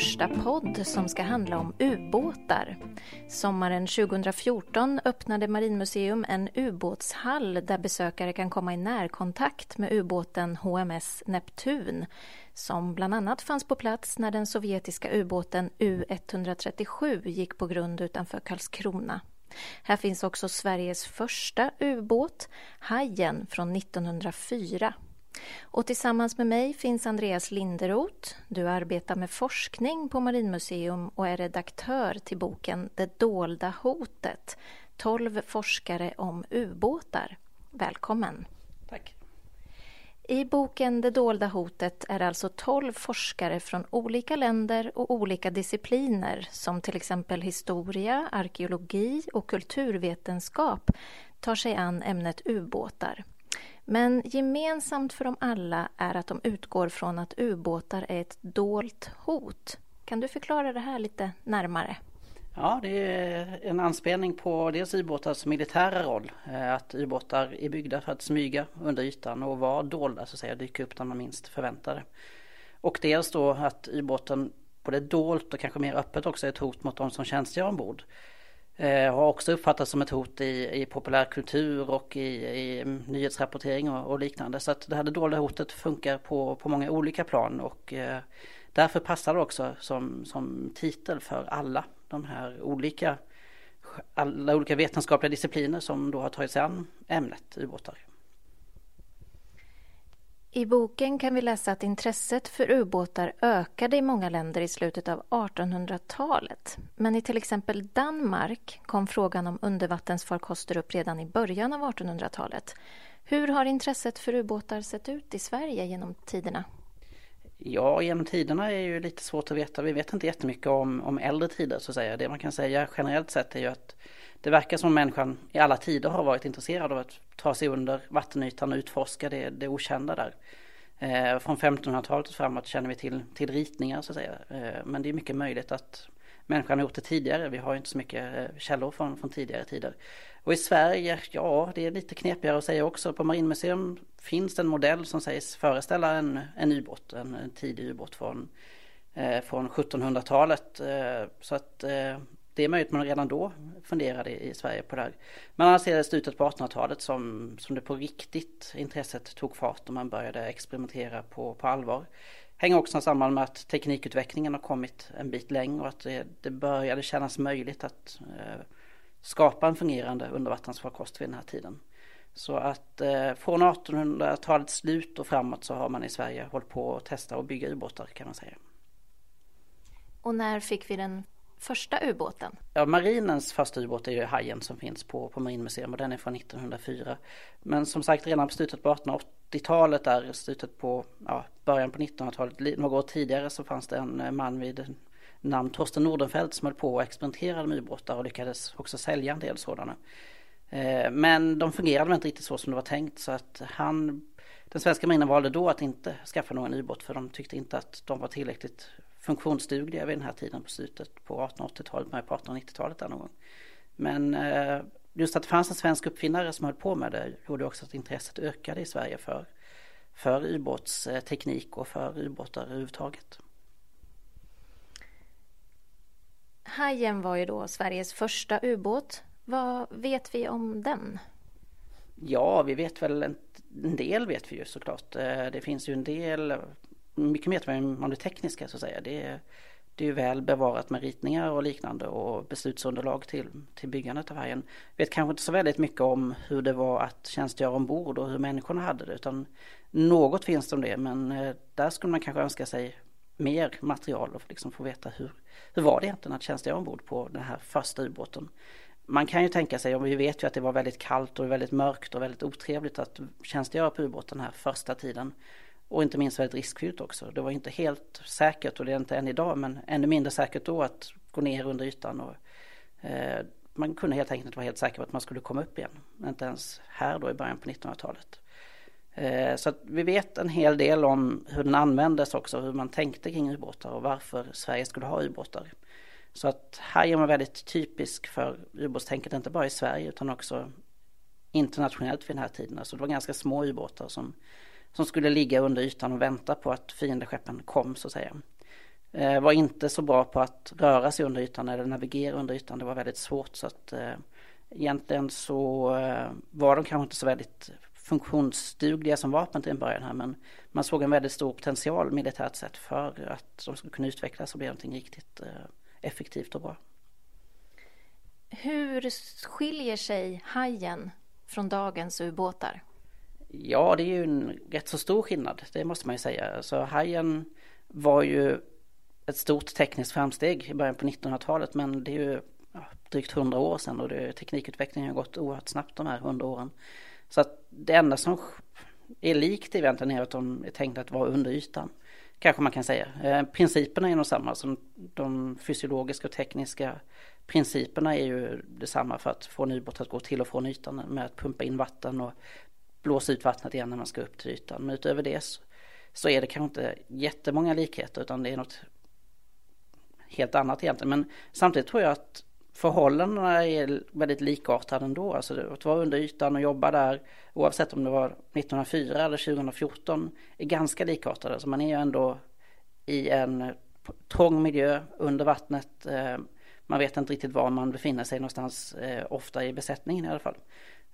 första podd som ska handla om ubåtar. Sommaren 2014 öppnade Marinmuseum en ubåtshall där besökare kan komma i närkontakt med ubåten HMS Neptun som bland annat fanns på plats när den sovjetiska ubåten U137 gick på grund utanför Karlskrona. Här finns också Sveriges första ubåt, Hajen från 1904. Och tillsammans med mig finns Andreas Linderoth. Du arbetar med forskning på Marinmuseum och är redaktör till boken Det dolda hotet. 12 forskare om ubåtar. Välkommen! Tack! I boken Det dolda hotet är alltså 12 forskare från olika länder och olika discipliner som till exempel historia, arkeologi och kulturvetenskap tar sig an ämnet ubåtar. Men gemensamt för dem alla är att de utgår från att ubåtar är ett dolt hot. Kan du förklara det här lite närmare? Ja, det är en anspelning på dels ubåtars militära roll. Eh, att ubåtar är byggda för att smyga under ytan och vara dolda så att säga, dyka upp när man minst förväntar det. Och dels då att ubåten både dolt och kanske mer öppet också är ett hot mot de som tjänstgör ombord. Eh, har också uppfattats som ett hot i, i populärkultur och i, i nyhetsrapportering och, och, liknande. Så att det här det dolda hotet funkar på, på många olika plan och eh, därför passar det också som, som titel för alla de här olika alla olika vetenskapliga discipliner som då har tagit sig an ämnet ubåtar. I boken kan vi läsa att intresset för ubåtar ökade i många länder i slutet av 1800-talet. Men i till exempel Danmark kom frågan om undervattensfarkoster upp redan i början av 1800-talet. Hur har intresset för ubåtar sett ut i Sverige genom tiderna? Ja, genom tiderna är ju lite svårt att veta. Vi vet inte jättemycket om, om äldre tider så att säga. Det man kan säga generellt sett är ju att det verkar som människan i alla tider har varit intresserad av att ta sig under vattenytan och utforska det, det okända där. Eh, från 1500-talet och framåt känner vi till, till ritningar så att säga. Eh, men det är mycket möjligt att människan har gjort det tidigare. Vi har ju inte så mycket eh, källor från, från tidigare tider. Och i Sverige, ja det är lite knepigare att säga också. På Marinmuseum finns det en modell som sägs föreställa en, en ubåt, en, en tidig ubåt från, eh, från 1700-talet. Eh, så att eh, det är möjligt att man redan då funderade i Sverige på det här. Men annars är det slutet på 1800-talet som, som det på riktigt intresset tog fart och man började experimentera på, på allvar. Hänger också samman med att teknikutvecklingen har kommit en bit längre och att det, det började kännas möjligt att eh, skapa en fungerande undervattensfarkost vid den här tiden. Så att eh, från 1800-talets slut och framåt så har man i Sverige hållit på att testa och bygga ubåtar kan man säga. Och när fick vi den första ubåten? Ja, marinens första ubåt är ju Hajen som finns på, på Marinmuseum och den är från 1904. Men som sagt redan på slutet på 1880-talet där, slutet på ja, början på 1900-talet, några år tidigare så fanns det en eh, man vid namn Torsten Nordenfeldt som höll på och experimenterade med ubåtar och lyckades också sälja en del sådana. Eh, men de fungerade inte riktigt så som det var tänkt så att han den svenska marinen valde då att inte skaffa någon ubåt för de tyckte inte att de var tillräckligt funktionsdugliga vid den här tiden på slutet på 1880-talet, med på 1890-talet där någon gång. Men eh, just att det fanns en svensk uppfinnare som höll på med det gjorde också att intresset ökade i Sverige för, för ubåtsteknik och för ubåtar överhuvudtaget. Hajen var ju då Sveriges första ubåt. Vad vet vi om den? Ja, vi vet väl en, en del vet vi ju såklart. Eh, det finns ju en del mycket mer om det tekniska så att säga. Det är, det är väl bevarat med ritningar och liknande och beslutsunderlag till, till byggandet av hajen. Vet kanske inte så väldigt mycket om hur det var att tjänstgöra ombord och hur människorna hade det utan något finns det om det men eh, där skulle man kanske önska sig mer material och liksom få veta hur, hur var det egentligen att tjänstgöra ombord på den här första ubåten. Man kan ju tänka sig, och vi vet ju att det var väldigt kallt och väldigt mörkt och väldigt otrevligt att tjänstgöra på ubåten den här första tiden. Och inte minst väldigt riskfyllt också. Det var inte helt säkert och det är inte än idag men ännu mindre säkert då att gå ner under ytan. Och, eh, man kunde helt enkelt inte vara helt säker på att man skulle komma upp igen. Inte ens här då i början på 1900-talet. Eh, så att vi vet en hel del om hur den användes också, hur man tänkte kring ubåtar och varför Sverige skulle ha ubåtar. Så att här är man väldigt typisk för ubåtstänket, inte bara i Sverige utan också internationellt vid den här tiden. Alltså det var ganska små ubåtar som som skulle ligga under ytan och vänta på att fiendeskeppen kom så att säga. Eh, var inte så bra på att röra sig under ytan eller navigera under ytan. Det var väldigt svårt så att eh, egentligen så eh, var de kanske inte så väldigt funktionsdugliga som vapen till en början här men man såg en väldigt stor potential militärt sett för att de skulle kunna utvecklas och bli någonting riktigt eh, effektivt och bra. Hur skiljer sig hajen från dagens ubåtar? Ja, det är ju en rätt så stor skillnad, det måste man ju säga. Så hajen var ju ett stort tekniskt framsteg i början på 1900-talet men det är ju ja, drygt 100 år sedan och det, teknikutvecklingen har gått oerhört snabbt de här 100 åren. Så att det enda som är likt eventen är att de är tänkta att vara under ytan. Kanske man kan säga. Eh, principerna är nog samma som de fysiologiska och tekniska principerna är ju detsamma för att få en ubåt att gå till och från ytan med att pumpa in vatten och blåsa ut vattnet igen när man ska upp till ytan. Men utöver det så, så är det kanske inte jättemånga likheter utan det är något helt annat egentligen. Men samtidigt tror jag att förhållandena är väldigt likartade ändå. Alltså att vara under ytan och jobba där oavsett om det var 1904 eller 2014 är ganska likartade. Så man är ju ändå i en trång miljö under vattnet. Eh, man vet inte riktigt var man befinner sig någonstans, eh, ofta i besättningen i alla fall.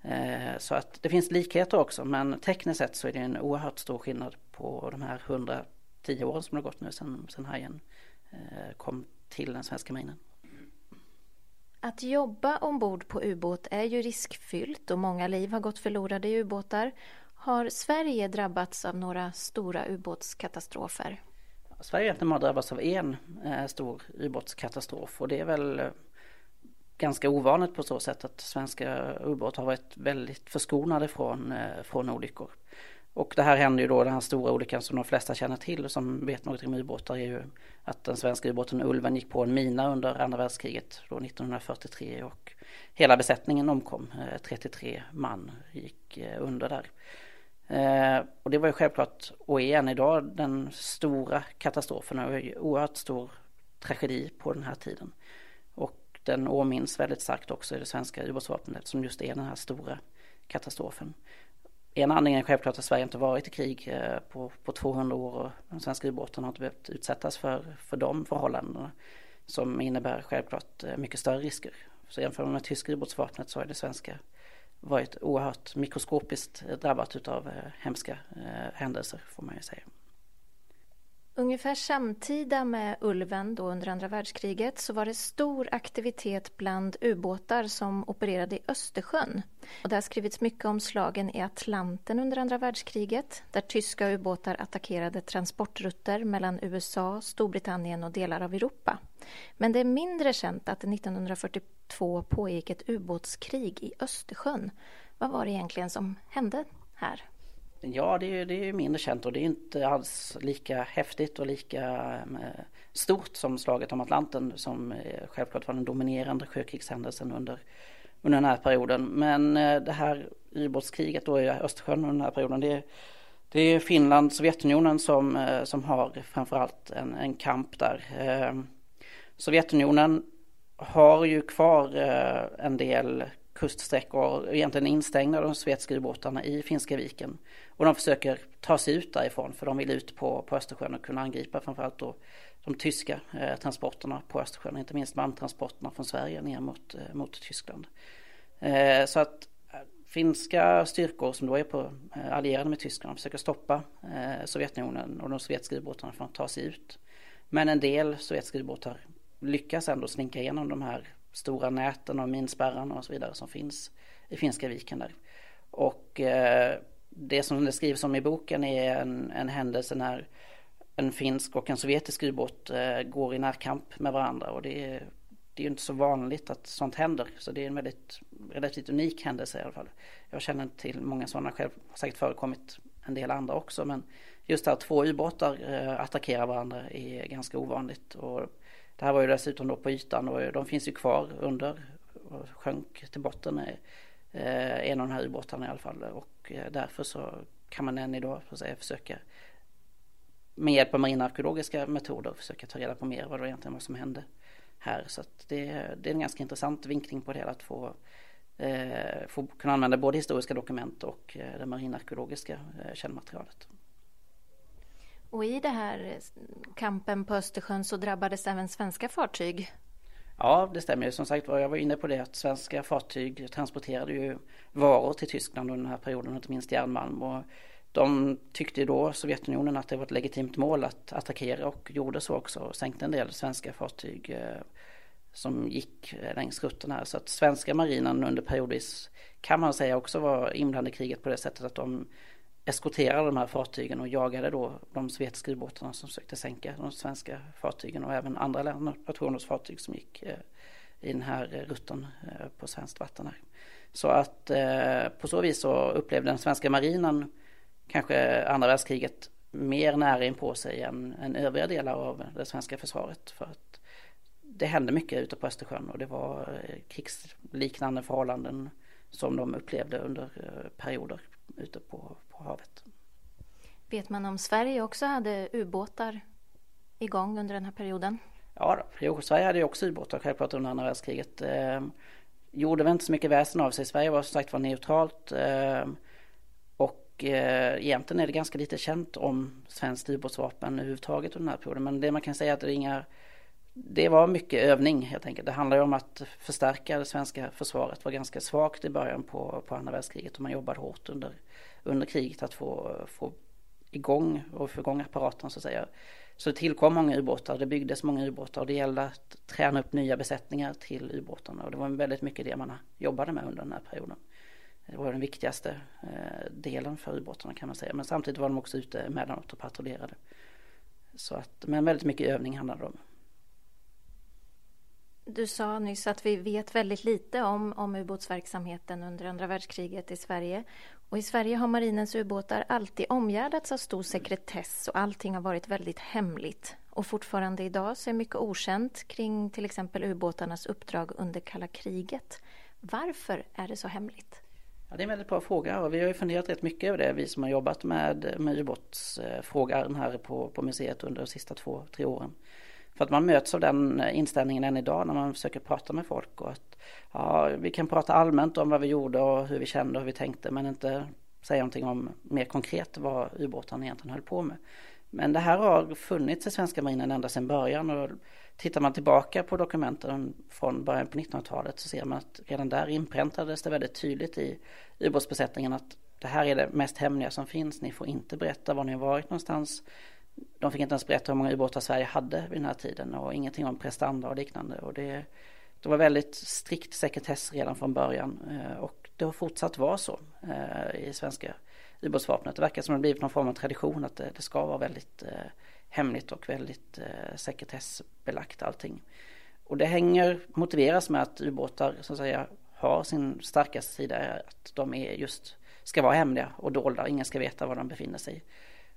Eh, så att det finns likheter också men tekniskt sett så är det en oerhört stor skillnad på de här 110 åren som har gått nu sedan, sedan hajen kom till den svenska marinen. Att jobba ombord på ubåt är ju riskfyllt och många liv har gått förlorade i ubåtar. Har Sverige drabbats av några stora ubåtskatastrofer? Sverige har drabbats av en eh, stor ubåtskatastrof och det är väl eh, ganska ovanligt på så sätt att svenska ubåtar har varit väldigt förskonade från, eh, från olyckor. Och det här hände ju då den här stora olyckan som de flesta känner till och som vet något om ubåtar är ju att den svenska ubåten Ulven gick på en mina under andra världskriget då 1943 och hela besättningen omkom. Eh, 33 man gick eh, under där. Och det var ju självklart och är än idag den stora katastrofen och oerhört stor tragedi på den här tiden. Den åminns väldigt starkt också i det svenska ubåtsvapnet som just är den här stora katastrofen. En anledning är självklart att Sverige inte varit i krig eh, på, på 200 år och de svenska ubåtarna har inte behövt utsättas för, för de förhållandena som innebär självklart eh, mycket större risker. Så jämför man med tyska ubåtsvapnet så har det svenska varit oerhört mikroskopiskt drabbat utav eh, hemska händelser får man ju säga. Ungefär samtida med Ulven då under andra världskriget så var det stor aktivitet bland ubåtar som opererade i Östersjön. Och det har skrivits mycket om slagen i Atlanten under andra världskriget där tyska ubåtar attackerade transportrutter mellan USA, Storbritannien och delar av Europa. Men det är mindre känt att det 1942 pågick ett ubåtskrig i Östersjön. Vad var det egentligen som hände här? Ja, det är, det är mindre känt och det är inte alls lika häftigt och lika eh, stort som slaget om Atlanten som eh, självklart var den dominerande sjökrigshändelsen under, under den här perioden. Men eh, det här ubåtskriget då i Östersjön under den här perioden det, det är Finland, Sovjetunionen som, som har framförallt en, en kamp där. Sovjetunionen har ju kvar en del kuststräckor egentligen instängda de sovjetiska ubåtarna i Finska viken. Och de försöker ta sig ut därifrån för de vill ut på, på Östersjön och kunna angripa framförallt då de tyska eh, transporterna på Östersjön, inte minst malmtransporterna från Sverige ner mot, eh, mot Tyskland. Eh, så att eh, finska styrkor som då är på, eh, allierade med Tyskland försöker stoppa eh, Sovjetunionen och de sovjetiska ubåtarna från att ta sig ut. Men en del sovjetiska ubåtar lyckas ändå slinka igenom de här stora näten och minspärrarna och så vidare som finns i Finska viken där. Och eh, det som det skrivs om i boken är en, en händelse när en finsk och en sovjetisk ubåt eh, går i närkamp med varandra. Och det är, det är ju inte så vanligt att sånt händer. Så det är en väldigt relativt unik händelse i alla fall. Jag känner inte till många sådana själv, har säkert förekommit en del andra också. Men just att två ubåtar eh, attackerar varandra är ganska ovanligt. Och det här var ju dessutom då på ytan och de finns ju kvar under och sjönk till botten eh, en av de här ubåtarna i alla fall och eh, därför så kan man än idag så säga, försöka med hjälp av marinarkeologiska metoder försöka ta reda på mer vad det var egentligen vad som hände här så att det, det är en ganska intressant vinkling på det hela att få, eh, få kunna använda både historiska dokument och eh, det marinarkeologiska eh, källmaterialet. Och i den här eh, kampen på Östersjön så drabbades även svenska fartyg. Ja, det stämmer. Som sagt var, jag var inne på det att svenska fartyg transporterade ju varor till Tyskland under den här perioden, inte minst järnmalm. Och de tyckte då, Sovjetunionen, att det var ett legitimt mål att attackera och gjorde så också och sänkte en del svenska fartyg eh, som gick längs rutten här. Så att svenska marinen under periodvis kan man säga också var inblandad i kriget på det sättet att de eskorterade de här fartygen och jagade då de sovjetiska ubåtarna som försökte sänka de svenska fartygen och även andra nationers fartyg som gick eh, i den här eh, rutten eh, på svenskt vatten här. Så att på så vis så upplevde den svenska marinen kanske andra världskriget mer nära in på sig än, än övriga delar av det svenska försvaret. För att det hände mycket ute på Östersjön och det var krigsliknande förhållanden som de upplevde under perioder ute på, på havet. Vet man om Sverige också hade ubåtar igång under den här perioden? Ja, då. Sverige hade ju också ubåtar självklart under andra världskriget. Eh, gjorde väl inte så mycket väsen av sig. Sverige var som sagt var neutralt. Eh, och eh, egentligen är det ganska lite känt om svenskt ubåtsvapen överhuvudtaget under den här perioden. Men det man kan säga är att det är inga det var mycket övning helt enkelt. Det handlar ju om att förstärka det svenska försvaret. var ganska svagt i början på, på andra världskriget och man jobbade hårt under, under kriget att få, få igång och få igång apparaten så att säga. Så det tillkom många ubåtar, det byggdes många ubåtar och det gällde att träna upp nya besättningar till ubåtarna och det var väldigt mycket det man jobbade med under den här perioden. Det var den viktigaste eh, delen för ubåtarna kan man säga. Men samtidigt var de också ute emellanåt och patrullerade. Så att, men väldigt mycket övning handlade det om. Du sa nyss att vi vet väldigt lite om, om ubåtsverksamheten under andra världskriget i Sverige. Och i Sverige har marinens ubåtar alltid omgärdats av stor sekretess och allting har varit väldigt hemligt. Och fortfarande idag så är mycket okänt kring till exempel ubåtarnas uppdrag under kalla kriget. Varför är det så hemligt? Ja, det är en väldigt bra fråga och vi har ju funderat rätt mycket över det, vi som har jobbat med, med ubåtsfrågan här på, på museet under de sista två, tre åren. För att man möts av den eh, inställningen än idag när man försöker prata med folk. Och att, ja, vi kan prata allmänt om vad vi gjorde och hur vi kände och hur vi tänkte men inte säga någonting om mer konkret vad ubåtarna egentligen höll på med. Men det här har funnits i svenska marinen ända sedan början och tittar man tillbaka på dokumenten från början på 1900-talet så ser man att redan där inpräntades det väldigt tydligt i ubåtsbesättningen att det här är det mest hemliga som finns. Ni får inte berätta var ni har varit någonstans de fick inte ens berätta hur många ubåtar Sverige hade vid den här tiden och ingenting om prestanda och liknande. Och det, det var väldigt strikt sekretess redan från början eh, och det har fortsatt vara så eh, i svenska ubåtsvapnet. Det verkar som det blivit någon form av tradition att det, det ska vara väldigt eh, hemligt och väldigt sekretessbelagt allting. Och det hänger, motiveras med att ubåtar så att säga har sin starkaste sida, att de är just, ska vara hemliga och dolda, ingen ska veta var de befinner sig.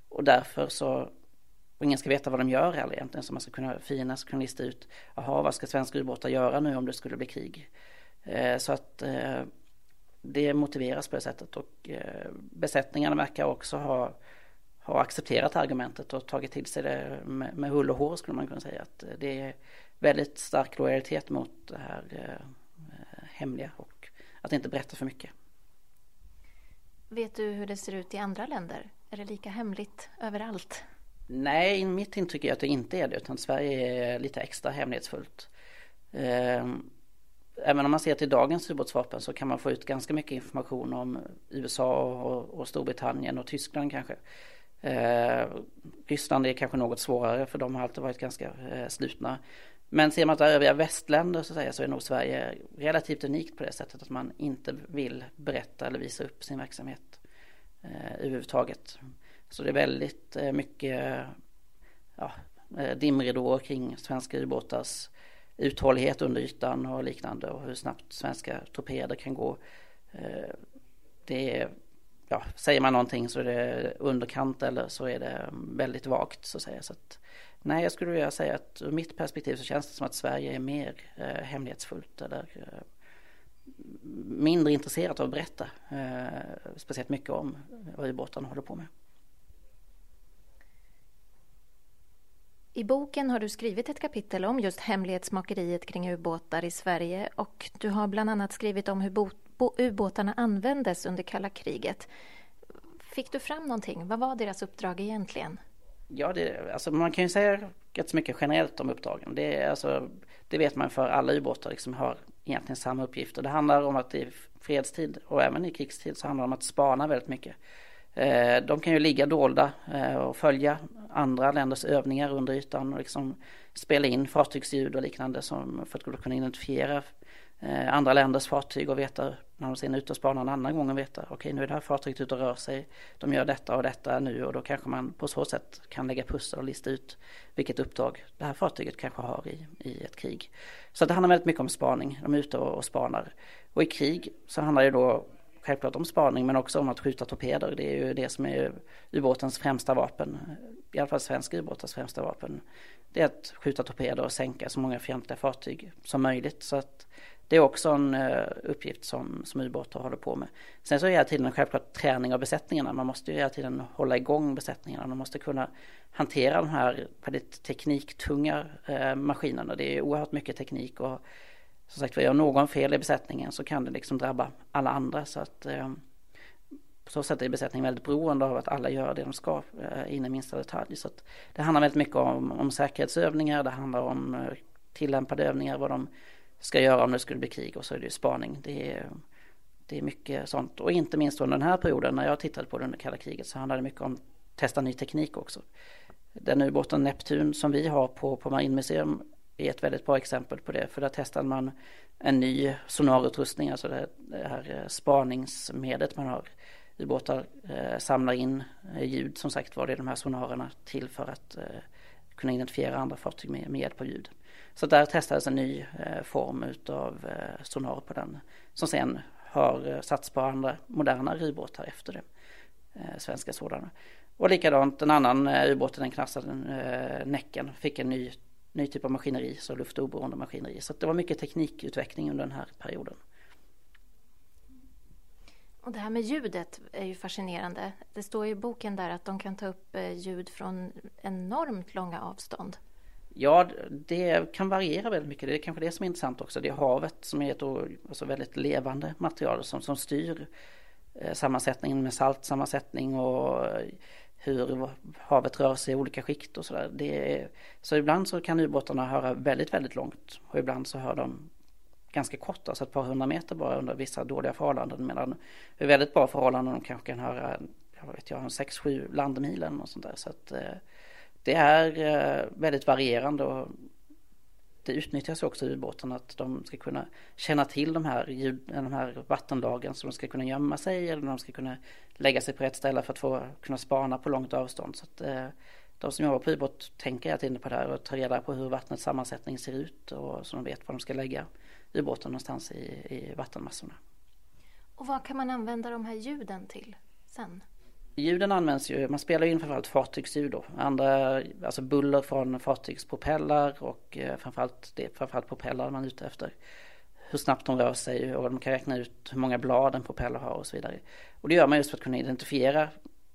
Och därför så och ingen ska veta vad de gör heller egentligen så man ska kunna, fienden ska kunna lista ut, jaha vad ska svenska ubåtar göra nu om det skulle bli krig? Eh, så att eh, det motiveras på det sättet och eh, besättningarna verkar också ha, ha accepterat argumentet och tagit till sig det med, med hull och hår skulle man kunna säga. Att eh, det är väldigt stark lojalitet mot det här eh, hemliga och att inte berätta för mycket. Vet du hur det ser ut i andra länder? Är det lika hemligt överallt? Nej, mitt intryck är att det inte är det utan Sverige är lite extra hemlighetsfullt. Ehm, även om man ser till dagens ubåtsvapen så kan man få ut ganska mycket information om USA och, Storbritannien och Tyskland kanske. Ehm, Ryssland är kanske något svårare för de har alltid varit ganska eh, slutna. Men ser man till övriga västländer så, säga, så är nog Sverige relativt unikt på det sättet att man inte vill berätta eller visa upp sin verksamhet eh, överhuvudtaget. Så det är väldigt eh, mycket ja, eh, dimridåer kring svenska ubåtars uthållighet under ytan och liknande och hur snabbt svenska torpeder kan gå. Eh, det är, ja, säger man någonting så är det underkant eller så är det väldigt vagt så att säga. Så att, nej, jag skulle vilja säga att ur mitt perspektiv så känns det som att Sverige är mer eh, hemlighetsfullt eller eh, mindre intresserat av att berätta eh, speciellt mycket om vad ubåtarna håller på med. I boken har du skrivit ett kapitel om just hemlighetsmakeriet kring ubåtar i Sverige och du har bland annat skrivit om hur ubåtarna användes under kalla kriget. Fick du fram någonting? Vad var deras uppdrag egentligen? Ja, det, alltså man kan ju säga rätt så mycket generellt om uppdragen. Det, alltså, det vet man för alla ubåtar liksom har egentligen samma uppgifter. Det handlar om att i fredstid och även i krigstid så handlar det om att spana väldigt mycket. Eh, de kan ju ligga dolda eh, och följa andra länders övningar under ytan och liksom spela in fartygsljud och liknande som för att kunna identifiera eh, andra länders fartyg och veta när de sen är ute och spanar en annan gång och veta okej okay, nu är det här fartyget ute och rör sig. De gör detta och detta nu och då kanske man på så sätt kan lägga pussel och lista ut vilket uppdrag det här fartyget kanske har i, i ett krig. Så det handlar väldigt mycket om spaning. De är ute och, och spanar. Och i krig så handlar det då självklart om spaning men också om att skjuta torpeder. Det är ju det som är ubåtens främsta vapen. I alla fall svenska ubåtars främsta vapen. Det är att skjuta torpeder och sänka så många fientliga fartyg som möjligt. Så att det är också en eh, uppgift som, som ubåtar håller på med. Sen så är det hela tiden självklart träning av besättningarna. Man måste ju hela tiden hålla igång besättningarna. Man måste kunna hantera de här väldigt tekniktunga eh, maskinerna. Det är oerhört mycket teknik och som sagt gör någon fel i besättningen så kan det liksom drabba alla andra. Så att eh, på så sätt är besättningen väldigt beroende av att alla gör det de ska eh, in i minsta detalj. Så att det handlar väldigt mycket om, om säkerhetsövningar, det handlar om eh, tillämpade övningar, vad de ska göra om det skulle bli krig och så är det ju spaning. Det är, det är mycket sånt och inte minst under den här perioden när jag tittade på det under kalla kriget så handlade det mycket om att testa ny teknik också. Den ubåten Neptun som vi har på, på Marinmuseum är ett väldigt bra exempel på det för där testade man en ny sonarutrustning, alltså det, här eh, spaningsmedlet man har. Ubåtar båtar, eh, samlar in eh, ljud som sagt var det är de här sonarerna till för att kunna identifiera andra fartyg med, med hjälp av ljud. Så där testades en ny form utav sonar på den som sen har satts på andra moderna ubåtar efter det. Svenska sådana. Och likadant en annan ubåt, den klassade Näcken, fick en ny, ny typ av maskineri, så luftoberoende maskineri. Så det var mycket teknikutveckling under den här perioden. Och det här med ljudet är ju fascinerande. Det står i boken där att de kan ta upp ljud från enormt långa avstånd. Ja, det kan variera väldigt mycket. Det är kanske det som är intressant också. Det är havet som är ett alltså väldigt levande material som, som styr eh, sammansättningen med saltsammansättning och hur havet rör sig i olika skikt och sådär. Så ibland så kan ubåtarna höra väldigt, väldigt långt och ibland så hör de ganska kort, alltså ett par hundra meter bara under vissa dåliga förhållanden. Medan i väldigt bra förhållanden de kanske kan höra, jag vet jag, 6-7 landmil eller något sånt där. Så att, eh, det är eh, väldigt varierande och det utnyttjas också i ubåten att de ska kunna känna till de här, ljud, de här vattenlagen så de ska kunna gömma sig eller de ska kunna lägga sig på rätt ställe för att få kunna spana på långt avstånd. Så att, eh, de som jobbar på ubåt tänker hela tiden på det här och tar reda på hur vattnets sammansättning ser ut och så de vet var de ska lägga ubåten någonstans i, i vattenmassorna. Och vad kan man använda de här ljuden till sen? Ljuden används ju, man spelar in framförallt fartygsljud då. Andra, alltså buller från fartygspropellrar och eh, framförallt, det är framförallt propellrar man är ute efter. Hur snabbt de rör sig och de kan räkna ut hur många blad en propeller har och så vidare. Och det gör man just för att kunna identifiera,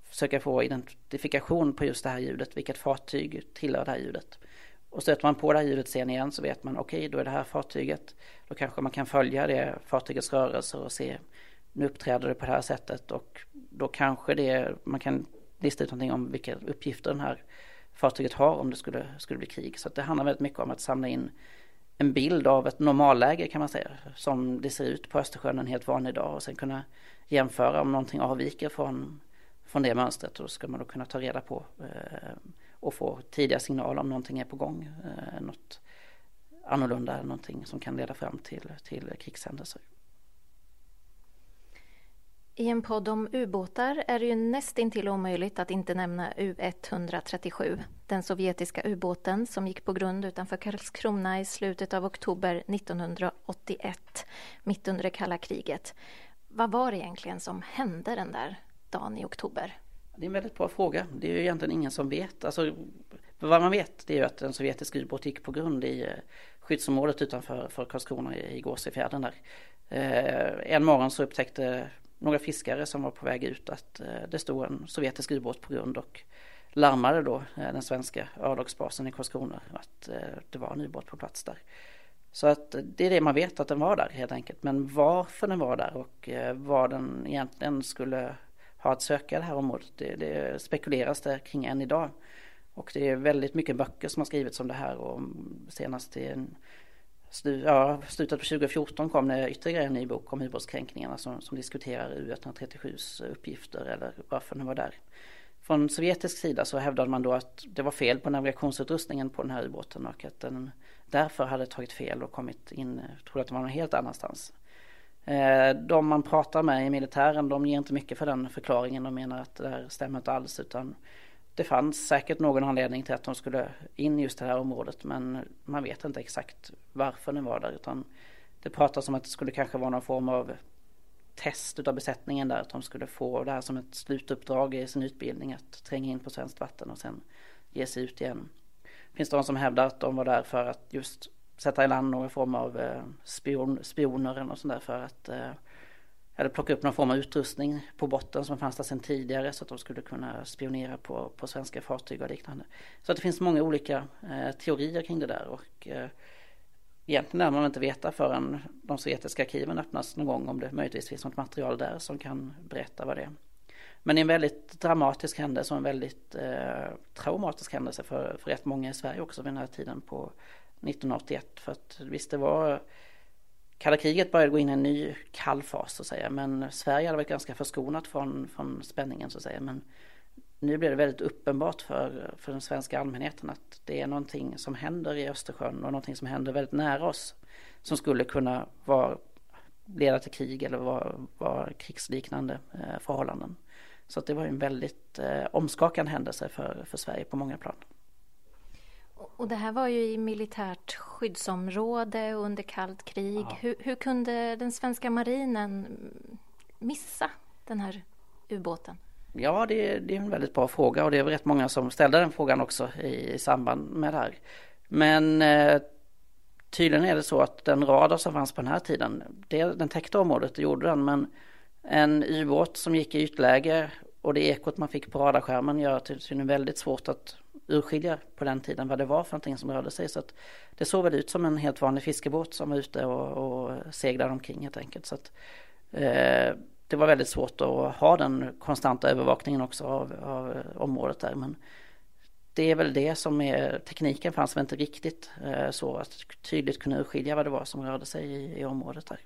försöka få identifikation på just det här ljudet, vilket fartyg tillhör det här ljudet. Och stöter man på det här ljudet sen igen så vet man okej, okay, då är det här fartyget. Då kanske man kan följa det fartygets rörelser och se nu uppträder det på det här sättet och då kanske det, man kan lista ut någonting om vilka uppgifter den här fartyget har om det skulle, skulle bli krig. Så det handlar väldigt mycket om att samla in en bild av ett normalläge kan man säga, som det ser ut på Östersjön en helt vanlig dag och sen kunna jämföra om någonting avviker från, från det mönstret. Då ska man då kunna ta reda på eh, och få tidiga signaler om någonting är på gång, eh, något annorlunda, någonting som kan leda fram till, till krigshändelser. I en podd om ubåtar är det ju nästintill omöjligt att inte nämna U137, den sovjetiska ubåten som gick på grund utanför Karlskrona i slutet av oktober 1981, mitt under det kalla kriget. Vad var det egentligen som hände den där dagen i oktober? Det är en väldigt bra fråga. Det är ju egentligen ingen som vet. Alltså, vad man vet det är ju att en sovjetisk ubåt gick på grund i eh, skyddsområdet utanför för Karlskrona i Gåsefjärden där. Eh, en morgon så upptäckte några fiskare som var på väg ut att eh, det stod en sovjetisk ubåt på grund och larmade då eh, den svenska örlogsbasen i Karlskrona att eh, det var en ubåt på plats där. Så att det är det man vet att den var där helt enkelt. Men varför den var där och vad den egentligen skulle ha att söka det här området, det, det spekuleras det kring än idag. Och det är väldigt mycket böcker som har skrivits om det här och senast i en ja, slutet på 2014 kom det ytterligare en ny bok om ubåtskränkningarna som, som diskuterar U137s uppgifter eller varför den var där. Från sovjetisk sida så hävdade man då att det var fel på navigationsutrustningen på den här ubåten och att den därför hade tagit fel och kommit in, trodde att det var någon helt annanstans. Eh, de man pratar med i militären de ger inte mycket för den förklaringen och menar att det här stämmer inte alls utan det fanns säkert någon anledning till att de skulle in just det här området men man vet inte exakt varför den var där utan det pratas om att det skulle kanske vara någon form av test utav besättningen där att de skulle få det här som ett slutuppdrag i sin utbildning att tränga in på svenskt vatten och sen ge sig ut igen. Finns det de som hävdar att de var där för att just sätta i land någon form av eh, spion, spioner eller något sånt där för att eh, jag eller plocka upp någon form av utrustning på botten som fanns där sedan tidigare så att de skulle kunna spionera på, på svenska fartyg och liknande. Så att det finns många olika eh, teorier kring det där och eh, egentligen lär man inte veta förrän de sovjetiska arkiven öppnas någon gång om det möjligtvis finns något material där som kan berätta vad det är. Men det är en väldigt dramatisk händelse och en väldigt eh, traumatisk händelse för, för rätt många i Sverige också vid den här tiden på 1981. För att visst det var Kalla kriget började gå in i en ny kall fas så att säga men Sverige hade varit ganska förskonat från, från spänningen så att säga men nu blir det väldigt uppenbart för, för den svenska allmänheten att det är någonting som händer i Östersjön och någonting som händer väldigt nära oss som skulle kunna vara, leda till krig eller vara, vara krigsliknande eh, förhållanden. Så att det var en väldigt eh, omskakande händelse för, för Sverige på många plan. Och det här var ju i militärt skyddsområde under kallt krig. Hur, hur, kunde den svenska marinen missa den här ubåten? Ja, det, det, är en väldigt bra fråga och det är rätt många som ställde den frågan också i, i samband med det här. Men eh, tydligen är det så att den radar som fanns på den här tiden, det, den täckte området, det gjorde den, men en ubåt som gick i ytläge och det ekot man fick på radarskärmen gör att det är väldigt svårt att urskilja på den tiden vad det var för någonting som rörde sig. Så att det såg väl ut som en helt vanlig fiskebåt som var ute och, och seglade omkring helt enkelt. Så att, eh, det var väldigt svårt att ha den konstanta övervakningen också av, av området där. Men det är väl det som är, tekniken fanns väl inte riktigt eh, så att tydligt kunna urskilja vad det var som rörde sig i, i området där.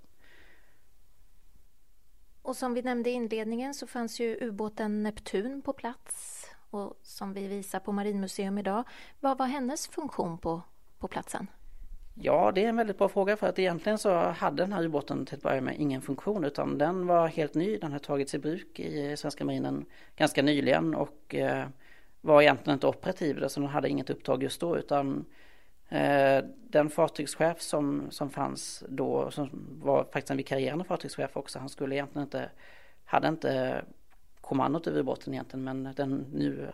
Och som vi nämnde i inledningen så fanns ju ubåten Neptun på plats och som vi visar på Marinmuseum idag. Vad var hennes funktion på, på platsen? Ja, det är en väldigt bra fråga för att egentligen så hade den här ubåten till att börja med ingen funktion utan den var helt ny. Den har tagits i bruk i svenska marinen ganska nyligen och eh, var egentligen inte operativ, så den hade inget uppdrag just då utan eh, den fartygschef som, som fanns då, som var faktiskt en vikarierande fartygschef också, han skulle egentligen inte, hade inte kommandot över ubåten egentligen men den nu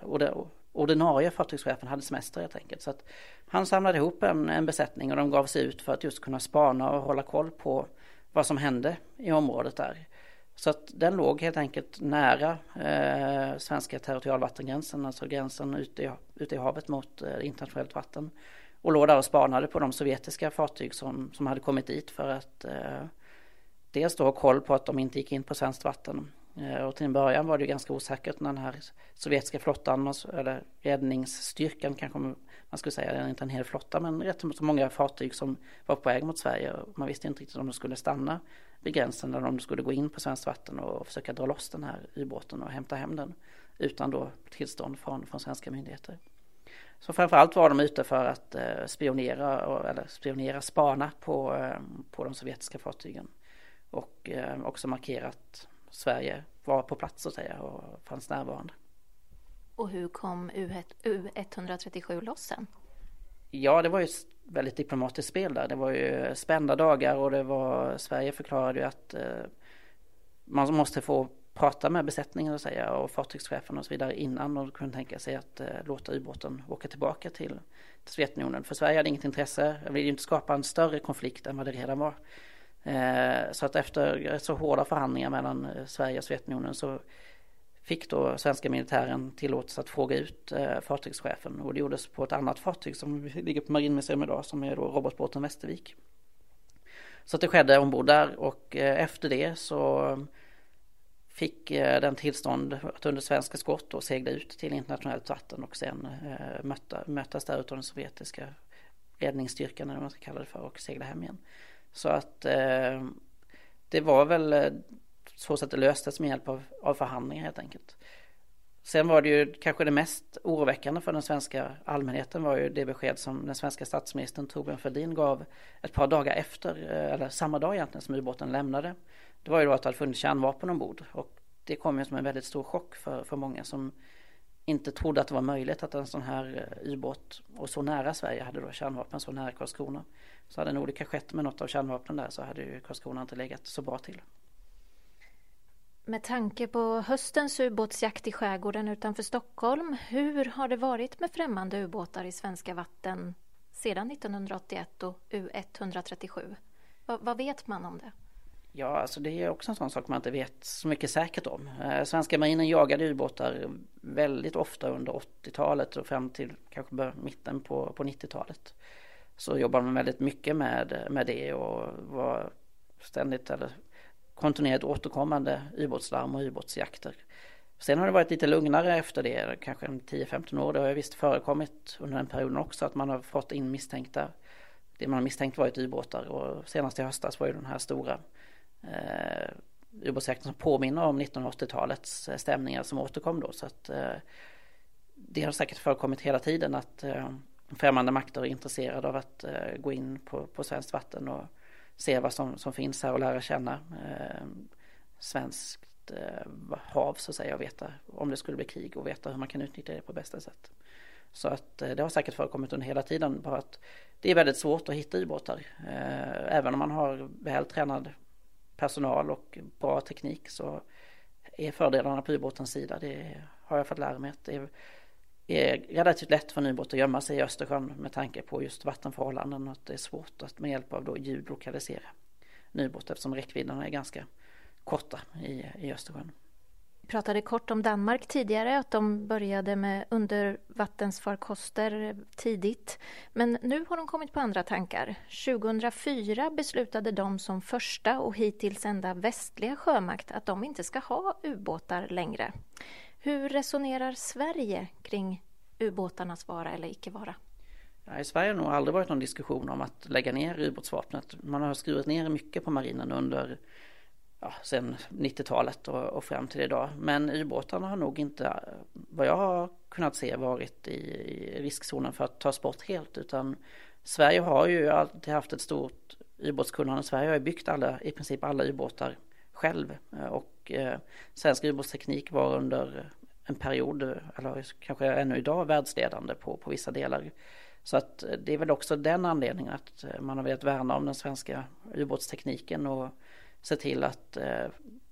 ordinarie fartygschefen hade semester helt enkelt. Så att han samlade ihop en, en besättning och de gav sig ut för att just kunna spana och hålla koll på vad som hände i området där. Så att den låg helt enkelt nära eh, svenska territorialvattengränsen, alltså gränsen ute i, ute i havet mot eh, internationellt vatten. Och låg där och spanade på de sovjetiska fartyg som, som hade kommit dit för att eh, dels då ha koll på att de inte gick in på svenskt vatten Eh, och till en början var det ganska osäkert när den här sovjetiska flottan, eller räddningsstyrkan kanske man skulle säga, det är inte en hel flotta men rätt så många fartyg som var på väg mot Sverige. Man visste inte riktigt om de skulle stanna vid gränsen eller om de skulle gå in på svenskt vatten och försöka dra loss den här ubåten och hämta hem den utan då tillstånd från, från svenska myndigheter. Så framförallt var de ute för att eh, spionera, eller spionera, spana på, eh, på de sovjetiska fartygen och eh, också markerat Sverige var på plats så att säga och fanns närvarande. Och hur kom U137 loss sen? Ja, det var ju ett väldigt diplomatiskt spel där. Det var ju spända dagar och det var, Sverige förklarade ju att eh, man måste få prata med besättningen och, säga, och fartygschefen och så vidare innan de kunde tänka sig att eh, låta ubåten åka tillbaka till, till Sovjetunionen. För Sverige hade inget intresse, ville ju inte skapa en större konflikt än vad det redan var. Eh, så att efter så hårda förhandlingar mellan eh, Sverige och Sovjetunionen så fick då svenska militären tillåtelse att fråga ut eh, fartygschefen och det gjordes på ett annat fartyg som ligger på Marinmuseum idag som är då robotbåten Västervik. Så att det skedde ombord där och efter det så fick den tillstånd att under svenska skott och segla ut till internationellt vatten och sen möta, mötas där utav den sovjetiska räddningsstyrkan eller vad man ska kalla det för och segla hem igen. Så att eh, det var väl eh, så att det löstes med hjälp av, av förhandlingar helt enkelt. Sen var det ju kanske det mest oroväckande för den svenska allmänheten var ju det besked som den svenska statsministern Torbjörn Fälldin gav ett par dagar efter, eh, eller samma dag egentligen som ubåten lämnade. Det var ju då att det hade funnits kärnvapen ombord och det kom ju som en väldigt stor chock för, för många som inte trodde att det var möjligt att en sån här eh, ubåt och så nära Sverige hade då kärnvapen så nära Karlskrona. Så hade en olycka skett med något av kärnvapnen där så hade ju Karlskrona inte legat så bra till. Med tanke på höstens ubåtsjakt i skärgården utanför Stockholm, hur har det varit med främmande ubåtar i svenska vatten sedan 1981 och U137? V vad vet man om det? Ja, alltså det är också en sån sak man inte vet så mycket säkert om. Eh, svenska marinen jagade ubåtar väldigt ofta under 80-talet och fram till kanske mitten på, på 90-talet. Så jobbade man väldigt mycket med, med det och var ständigt eller kontinuerligt återkommande ubåtslarm och ubåtsjakter. Sen har det varit lite lugnare efter det, kanske 10-15 år. Det har visst förekommit under den perioden också att man har fått in misstänkta. Det man har misstänkt varit ubåtar och senast i höstas var ju den här stora eh, ubåtsjakten som påminner om 1980-talets eh, stämningar som återkom då. Så att eh, det har säkert förekommit hela tiden att eh, främmande makter är intresserade av att eh, gå in på, på svenskt vatten och se vad som, som finns här och lära känna eh, svenskt eh, hav så att säga och veta om det skulle bli krig och veta hur man kan utnyttja det på bästa sätt. Så att eh, det har säkert förekommit under hela tiden bara att det är väldigt svårt att hitta ubåtar. Eh, även om man har väl tränad personal och bra teknik så är fördelarna på ubåtens sida. Det har jag fått lära mig att det är är relativt lätt för en ubåt att gömma sig i Östersjön med tanke på just vattenförhållanden och att det är svårt att med hjälp av då ljud lokalisera en ubåt eftersom räckvidderna är ganska korta i, i Östersjön. Vi pratade kort om Danmark tidigare, att de började med undervattensfarkoster tidigt. Men nu har de kommit på andra tankar. 2004 beslutade de som första och hittills enda västliga sjömakt att de inte ska ha ubåtar längre. Hur resonerar Sverige kring ubåtarnas vara eller icke vara? I Sverige har det nog aldrig varit någon diskussion om att lägga ner ubåtsvapnet. Man har skurit ner mycket på marinen under ja, sen 90-talet och, och, fram till idag. Men ubåtarna har nog inte, vad jag har kunnat se, varit i, i riskzonen för att tas bort helt. Utan Sverige har ju alltid haft ett stort ubåtskunnande. Sverige har ju byggt alla, i princip alla ubåtar själv. Och eh, svensk ubåtsteknik var under en period, eller kanske ännu idag, världsledande på, på vissa delar. Så att eh, det är väl också den anledningen att eh, man har velat värna om den svenska ubåtstekniken och se till att eh,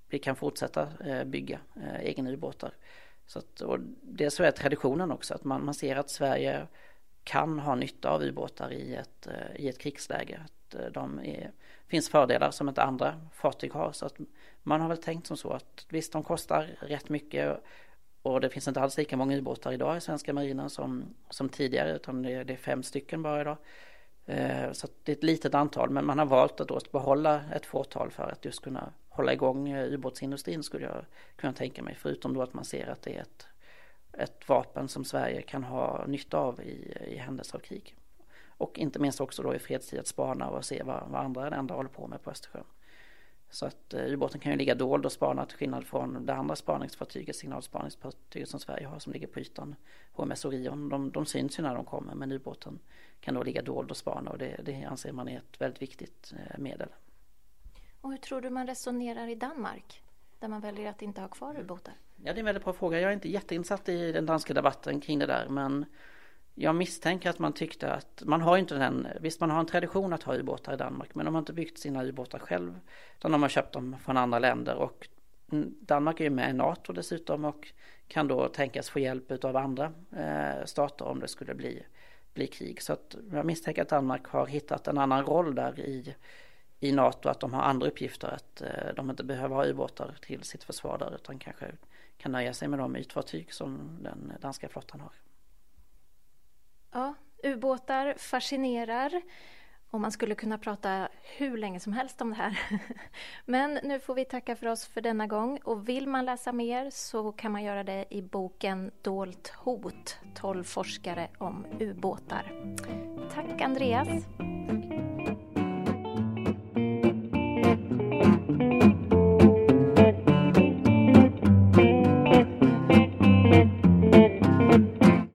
vi kan fortsätta eh, bygga eh, egna ubåtar. Så att, och det så är traditionen också, att man, man ser att Sverige kan ha nytta av ubåtar i ett, eh, i ett krigsläge. Att eh, de är, finns fördelar som inte andra fartyg har. Så att man har väl tänkt som så att visst, de kostar rätt mycket och det finns inte alls lika många ubåtar idag i svenska marinen som, som tidigare utan det, det är fem stycken bara idag. Eh, så det är ett litet antal men man har valt att då behålla ett fåtal för att just kunna hålla igång eh, ubåtsindustrin skulle jag kunna tänka mig. Förutom då att man ser att det är ett, ett vapen som Sverige kan ha nytta av i, i händelse av krig. Och inte minst också då i fredstid att spana och se vad, vad andra länder håller på med på Östersjön. Så att eh, ubåten kan ju ligga dold och spana till skillnad från det andra spaningsfartyget, signalspaningsfartyget som Sverige har som ligger på ytan. HMS Orion, de, de syns ju när de kommer men ubåten kan då ligga dold och spana och det, det anser man är ett väldigt viktigt eh, medel. Och hur tror du man resonerar i Danmark? Där man väljer att inte ha kvar ubåtar? Ja det är en väldigt bra fråga. Jag är inte jätteinsatt i den danska debatten kring det där men jag misstänker att man tyckte att man har inte den, visst man har en tradition att ha ubåtar i Danmark men de har inte byggt sina ubåtar själv utan de har köpt dem från andra länder och Danmark är ju med i NATO dessutom och kan då tänkas få hjälp av andra eh, stater om det skulle bli, bli krig. Så att jag misstänker att Danmark har hittat en annan roll där i, i NATO, att de har andra uppgifter, att eh, de inte behöver ha ubåtar till sitt försvar där utan kanske kan nöja sig med de ytfartyg som den danska flottan har. Ja, ubåtar fascinerar Och man skulle kunna prata hur länge som helst om det här. Men nu får vi tacka för oss för denna gång och vill man läsa mer så kan man göra det i boken Dolt hot 12 forskare om ubåtar. Tack Andreas!